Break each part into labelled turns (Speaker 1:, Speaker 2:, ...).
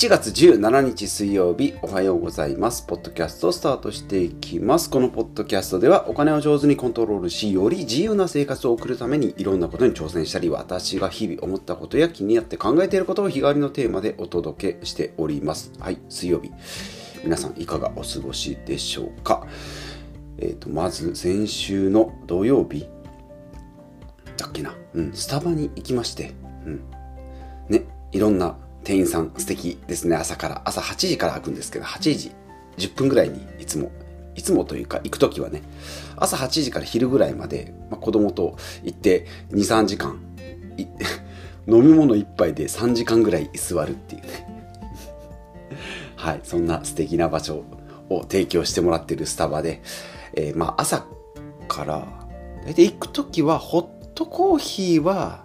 Speaker 1: 1月17日水曜日おはようございます。ポッドキャストをスタートしていきます。このポッドキャストではお金を上手にコントロールし、より自由な生活を送るためにいろんなことに挑戦したり、私が日々思ったことや気になって考えていることを日替わりのテーマでお届けしております。はい、水曜日。皆さんいかがお過ごしでしょうか？えっ、ー、と、まず先週の土曜日だっけな？うん、スタバに行きまして、うん。ね、いろんな店員さん素敵ですね。朝から。朝8時から開くんですけど8時10分ぐらいにいつもいつもというか行く時はね朝8時から昼ぐらいまで、まあ、子供と行って23時間 飲み物1杯で3時間ぐらい居座るっていうね。はいそんな素敵な場所を提供してもらってるスタバで、えー、まあ朝から大体行く時はホットコーヒーは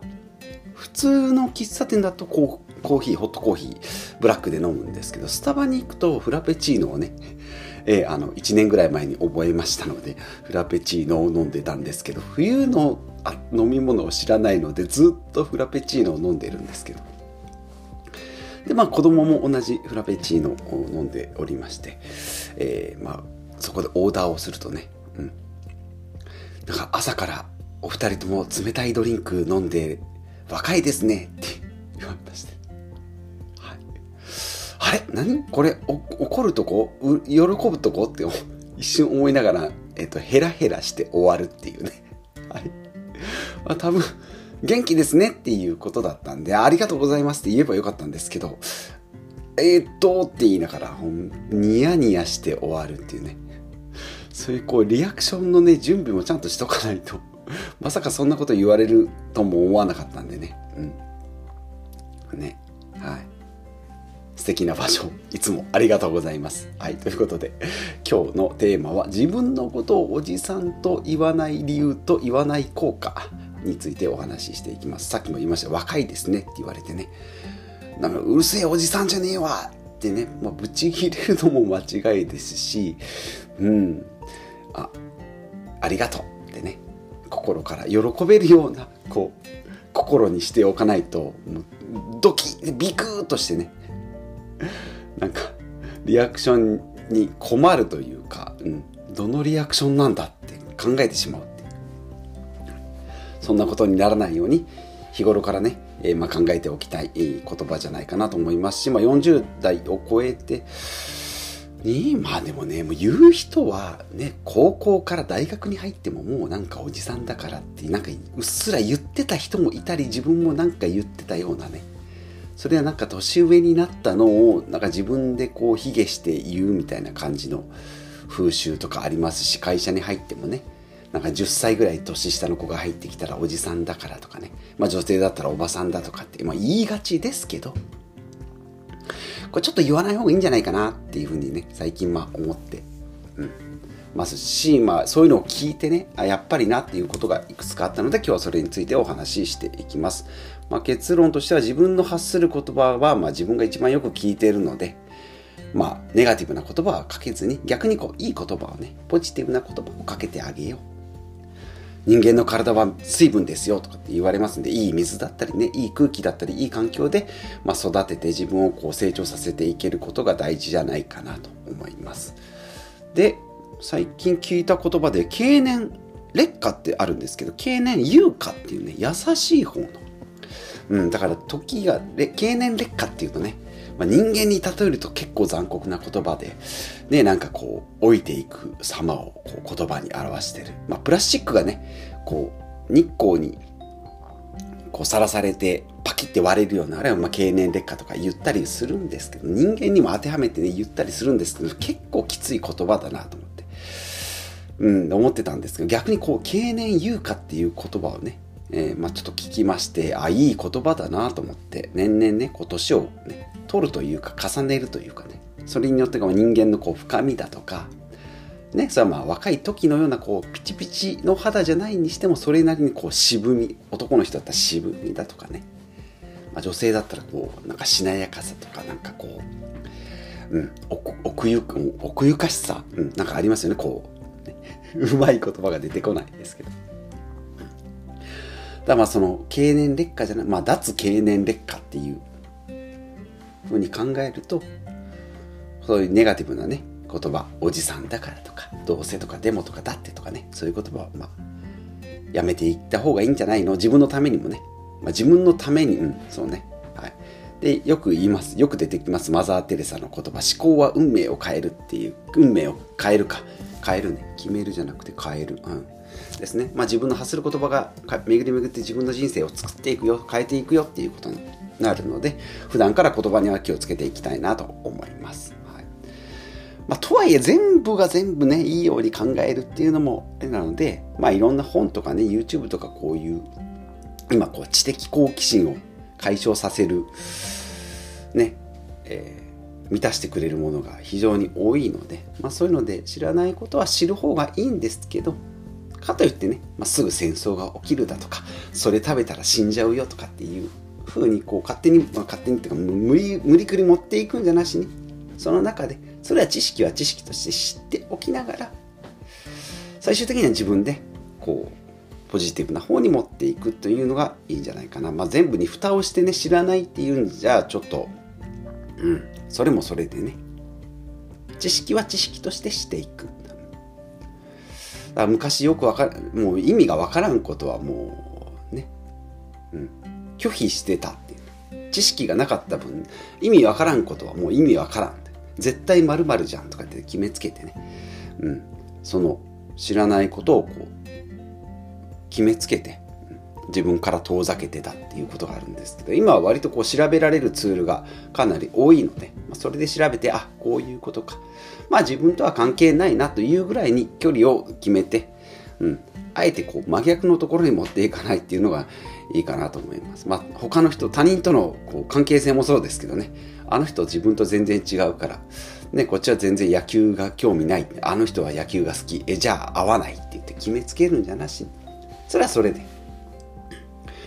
Speaker 1: 普通の喫茶店だとこうコーヒーホットコーヒーブラックで飲むんですけどスタバに行くとフラペチーノをね、えー、あの1年ぐらい前に覚えましたのでフラペチーノを飲んでたんですけど冬のあ飲み物を知らないのでずっとフラペチーノを飲んでるんですけど。でまあ子供も同じフラペチーノを飲んでおりまして、えー、まあそこでオーダーをするとね、うん、だか朝からお二人とも冷たいドリンク飲んで若いですねってあれ？何？これ怒るとこ？喜ぶとこ？って一瞬思いながら、えっと、ヘラヘラして終わるっていうね。はい。まあ、多分、元気ですねっていうことだったんで、ありがとうございますって言えばよかったんですけど、えー、っとって言いながら、ニヤニヤして終わるっていうね。そういうこう、リアクションのね、準備もちゃんとしとかないと、まさかそんなこと言われるとも思わなかったんでね。うん。ね。素敵な場所。いつもありがとうございます。はい、ということで今日のテーマは自分のことをおじさんと言わない理由と言わない効果についてお話ししていきます。さっきも言いました。若いですねって言われてね。なんかうるせえおじさんじゃねえわってね、まあ、ぶち切れるのも間違いですしうん。あありがとうってね。心から喜べるようなこう心にしておかないとドキビクーとしてね。なんかリアクションに困るというか、うん、どのリアクションなんだって考えてしまうってそんなことにならないように日頃からね、えー、まあ、考えておきたい言葉じゃないかなと思いますし、まあ、40代を超えてにまあでもねもう言う人はね高校から大学に入ってももうなんかおじさんだからってなんかうっすら言ってた人もいたり自分もなんか言ってたようなねそれはなんか年上になったのをなんか自分でこう卑下して言うみたいな感じの風習とかありますし会社に入ってもね。なんか10歳ぐらい年下の子が入ってきたらおじさんだからとかね、まあ、女性だったらおばさんだとかって、まあ、言いがちですけど。これちょっと言わない方がいいんじゃないかなっていうふうにね最近まあ思って、うん、ますし、まあ、そういうのを聞いてねあやっぱりなっていうことがいくつかあったので今日はそれについてお話ししていきます。まあ、結論としては自分の発する言葉は、まあ、自分が一番よく聞いているので、まあ、ネガティブな言葉はかけずに逆にこういい言葉をねポジティブな言葉をかけてあげよう。人間の体は水分ですよとかって言われますんでいい水だったりねいい空気だったりいい環境で、まあ、育てて自分をこう成長させていけることが大事じゃないかなと思います。で最近聞いた言葉で経年劣化ってあるんですけど経年優化っていうね優しい方のうん、だから時が経年劣化っていうとね、まあ、人間に例えると結構残酷な言葉で、ね、なんかこう、老いていく様をこう言葉に表してる。まあ、プラスチックがね、こう、日光にこうさらされてパキって割れるような、あれはまあ経年劣化とか言ったりするんですけど、人間にも当てはめてね、言ったりするんですけど、結構きつい言葉だなと思って。うん、思ってたんですけど、逆にこう、経年優化っていう言葉をね、えー、まあ、ちょっと聞きましてあいい言葉だなと思って年々ねこう年をね取るというか重ねるというかねそれによって人間のこう深みだとかね、それはまあ若い時のようなこうピチピチの肌じゃないにしてもそれなりにこう渋み男の人だったら渋みだとかね、まあ、女性だったらこうなんかしなやかさとかなんかこう、うん、奥ゆ奥ゆかしさ、うん、なんかありますよね。こう、ね、うまい言葉が出てこないですけど。だまあその経年劣化じゃない、まあ脱経年劣化っていうふうに考えるとそういうネガティブなね言葉おじさんだからとかどうせとかでもとかだってとかねそういう言葉はまあやめていった方がいいんじゃないの？自分のためにもね、まあ、自分のためにうんそうね。はい。でよく言います。よく出てきます。マザー・テレサの言葉。思考は運命を変えるっていう。運命を変えるか。変えるね。決めるじゃなくて変える、うん、ですね、まあ、自分の発する言葉が巡り巡って自分の人生を作っていくよ変えていくよっていうことになるので普段から言葉には気をつけていきたいなと思います。はいまあ、とはいえ全部が全部ねいいように考えるっていうのもあれなので、まあ、いろんな本とかね YouTube とかこういう今こう知的好奇心を解消させるね、えー、満たしてくれるものが非常に多いので、まあ、そういうので知らないことは知る方がいいんですけどかといってね、まあ、すぐ戦争が起きるだとかそれ食べたら死んじゃうよとかっていう風にこう勝手に、まあ、勝手にっていうか無理無理くり持っていくんじゃなしにその中でそれは知識は知識として知っておきながら最終的には自分でこうポジティブな方に持っていくというのがいいんじゃないかな、まあ、全部に蓋をしてね知らないっていうんじゃちょっとうんそれもそれでね。知識は知識としてしていく。昔よくわかもう意味がわからんことはもうね、うん、拒否してたっていう。知識がなかった分意味わからんことはもう意味わからん。絶対まるじゃんとかって決めつけてね、うん、その知らないことをこう決めつけて。自分から遠ざけてたっていうことがあるんですけど今は割とこう調べられるツールがかなり多いので、ま、それで調べてあこういうことかまあ自分とは関係ないなというぐらいに距離を決めて、うん、あえてこう真逆のところに持っていかないっていうのがいいかなと思います。まあ、他の人、他人とのこう関係性もそうですけどね、あの人自分と全然違うから、ね、こっちは全然野球が興味ない。あの人は野球が好き。え、じゃあ合わないって言って決めつけるんじゃなし、それはそれで。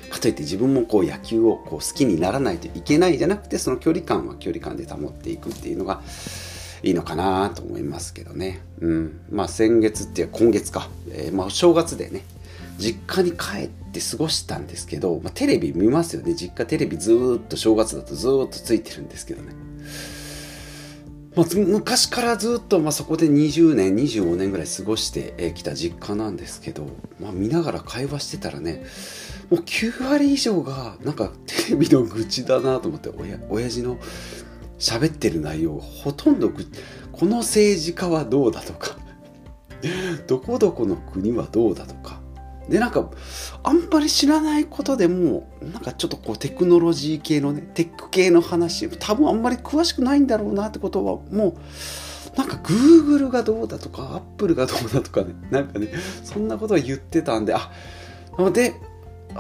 Speaker 1: かといって自分もこう野球をこう好きにならないといけないじゃなくて、その距離感は距離感で保っていくっていうのが、いいのかなと思いますけどね。うん。まあ先月っていう今月か。えー、まあ正月でね、実家に帰って過ごしたんですけど、まあ、テレビ見ますよね。実家テレビずっと正月だとずっとついてるんですけどね。まあ、昔からずっと、まあ、そこで20年25年ぐらい過ごしてきた実家なんですけど、まあ、見ながら会話してたらねもう9割以上がなんかテレビの愚痴だなと思って親親父の喋ってる内容ほとんどこの政治家はどうだとかどこどこの国はどうだとか。でなんかあんまり知らないことでもなんかちょっとこうテクノロジー系のねテック系の話多分あんまり詳しくないんだろうなってことはもうなんか Google がどうだとか Apple がどうだとかねなんかねそんなことを言ってたんであで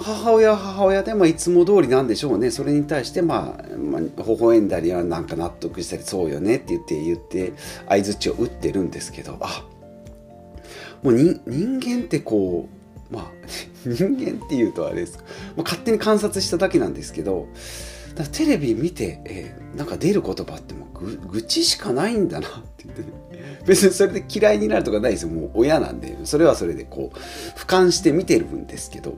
Speaker 1: 母親は母親でもいつも通りなんでしょうね。それに対してまあ、まあ、微笑んだりはなんか納得したりそうよねって言って言って相づちを打ってるんですけど。あもう人間ってこうまあ 人間っていうとあれです、まあ、勝手に観察しただけなんですけどテレビ見て、えー、なんか出る言葉ってもう愚痴しかないんだなって言って、ね、別にそれで嫌いになるとかないですよ。もう親なんでそれはそれでこう俯瞰して見てるんですけど。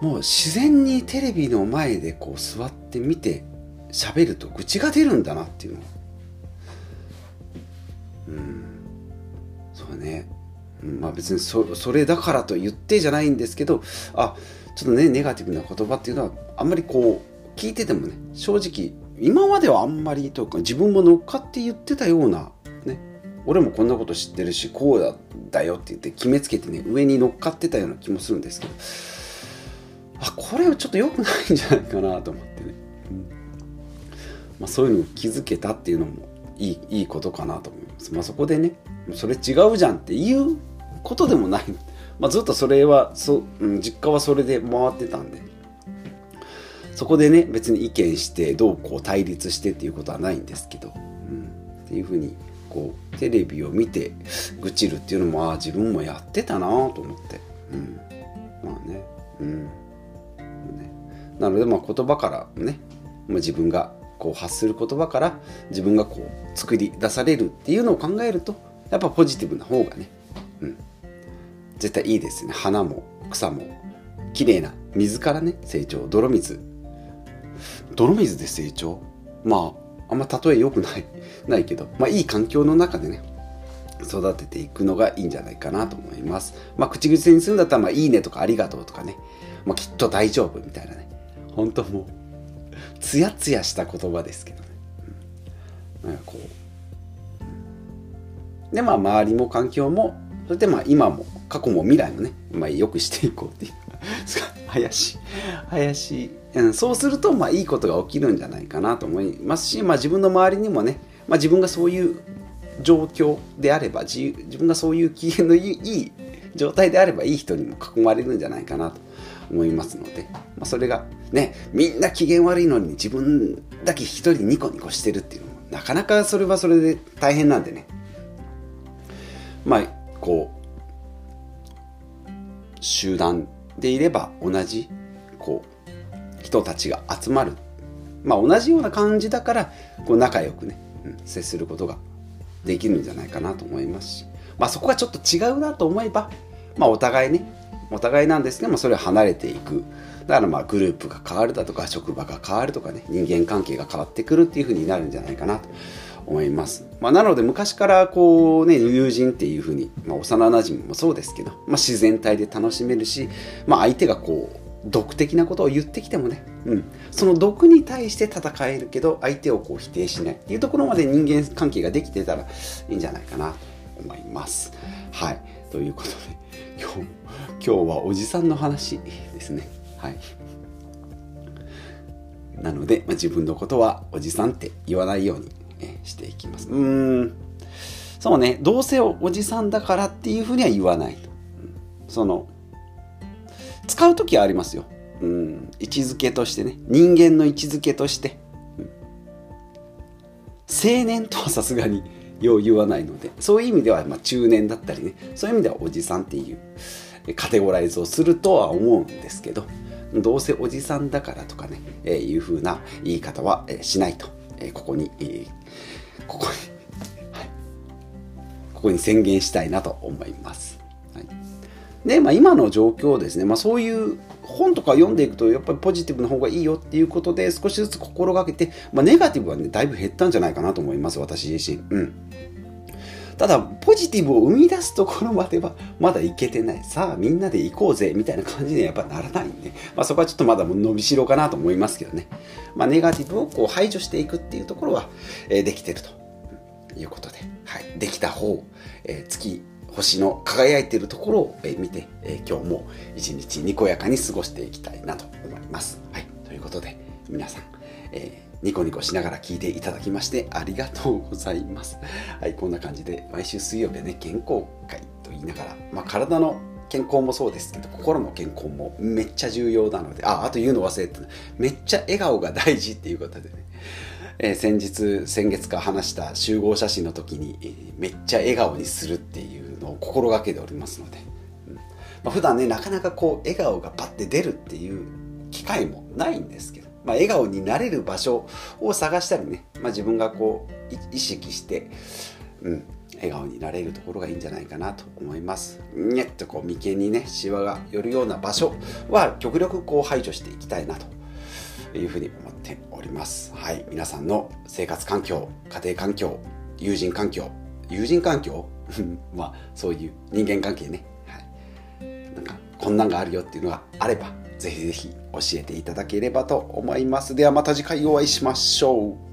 Speaker 1: もう自然にテレビの前でこう座って見て喋ると愚痴が出るんだなっていうの。うん。そうね、まあ別にそそれだからと言ってじゃないんですけどあちょっとねネガティブな言葉っていうのはあんまりこう聞いててもね正直今まではあんまりとか自分も乗っかって言ってたようなね。俺もこんなこと知ってるしこうだよって言って決めつけてね上に乗っかってたような気もするんですけど。あこれはちょっと良くないんじゃないかなと思ってね、うん。まあ、そういうのを気づけたっていうのもいいいいことかなと思います、まあ、そこでねそれ違うじゃんっていうことでもない、まあ、ずっとそれはそ、うん、実家はそれで回ってたんで。そこでね別に意見してどうこう対立してっていうことはないんですけど、うん、っていうふうにこうテレビを見て愚痴るっていうのもああ自分もやってたなと思って、なのでまあ言葉からね、まあ、自分がこう発する言葉から自分がこう作り出されるっていうのを考えるとやっぱポジティブな方がね、うん、絶対いいですね。花も草も綺麗な水からね成長。泥水。泥水で成長？まああんま例え良くないないけど、まあ、いい環境の中でね育てていくのがいいんじゃないかなと思います。まあ、口癖にするんだったら、まあ、いいねとかありがとうとかね、まあ、きっと大丈夫みたいなね。本当もう、つやつやした言葉ですけどね。うん、なんかこう。で、まあ、周りも環境も、そしてまあ、今も、過去も未来もね、まあ、良くしていこうっていう。怪しい。怪しい。そうすると、まあ、いいことが起きるんじゃないかなと思いますし、まあ、自分の周りにもね、まあ、自分がそういう状況であれば自分がそういう機嫌のいい状態であればいい人にも囲まれるんじゃないかなと思いますので、まあ、それがねみんな機嫌悪いのに自分だけ一人ニコニコしてるっていうのもなかなかそれはそれで大変なんでね。まあこう集団でいれば同じこう人たちが集まる。まあ同じような感じだからこう仲良くね、うん、接することができるんじゃないかなと思いますし、まあ、そこがちょっと違うなと思えば、まあ、お互いねお互いなんですけどもそれを離れていく。だからまあグループが変わるだとか職場が変わるとかね人間関係が変わってくるっていうふうになるんじゃないかなと思います、まあ、なので昔からこうね友人っていうふうに、まあ、幼なじみもそうですけど、まあ、自然体で楽しめるし、まあ、相手がこう毒的なことを言ってきてもね、うん、その毒に対して戦えるけど相手をこう否定しないっていうところまで人間関係ができてたらいいんじゃないかなと思います。はいということで今日今日はおじさんの話ですね。はい。なので、まあ、自分のことはおじさんって言わないように、えしていきます。うん。そうね。どうせおじさんだからっていうふうには言わないと。その使う時はありますよ。うん、位置づけとしてね。人間の位置づけとして、青年とはさすがによう言わないので。そういう意味では、まあ、中年だったりね。そういう意味ではおじさんっていうカテゴライズをするとは思うんですけど。どうせおじさんだからとかね、えー、いう風な言い方は、え、しないと、え、ここに、え、ここに、はい、ここに宣言したいなと思います。はい。で、まあ、今の状況ですね、まあ、そういう本とか読んでいくとやっぱりポジティブな方がいいよっていうことで少しずつ心がけて、まあ、ネガティブはねだいぶ減ったんじゃないかなと思います私自身。うん。ただポジティブを生み出すところまでは まだいけてない。さあみんなで行こうぜみたいな感じにはやっぱならないんで、まあ、そこはちょっとまだ伸びしろかなと思いますけどね、まあ、ネガティブをこう排除していくっていうところは、えー、できてるということで、はい、できた方、えー、月星の輝いてるところを見て、え今日も一日にこやかに過ごしていきたいなと思います。はい、ということで皆さん、えー、ニコニコしながら聞いていただきましてありがとうございます。はい、こんな感じで毎週水曜日はね健康会と言いながら、まあ、体の健康もそうですけど心の健康もめっちゃ重要なのでああと言うの忘れてめっちゃ笑顔が大事っていうことでね。えー、先日先月か話した集合写真の時に、えー、めっちゃ笑顔にするっていうのを心がけておりますので、うん。まあ、普段ねなかなかこう笑顔がパッて出るっていう機会もないんですけど、まあ、笑顔になれる場所を探したりね、まあ、自分がこう意識して、うん、笑顔になれるところがいいんじゃないかなと思います。にゃっとこう眉間にねシワが寄るような場所は極力こう排除していきたいなというふうに思っております。はい、皆さんの生活環境、家庭環境、友人環境、友人環境？まあ、そういう人間関係ね。はい。なんか、こんなんがあるよっていうのがあれば、ぜひぜひ教えていただければと思います。ではまた次回お会いしましょう。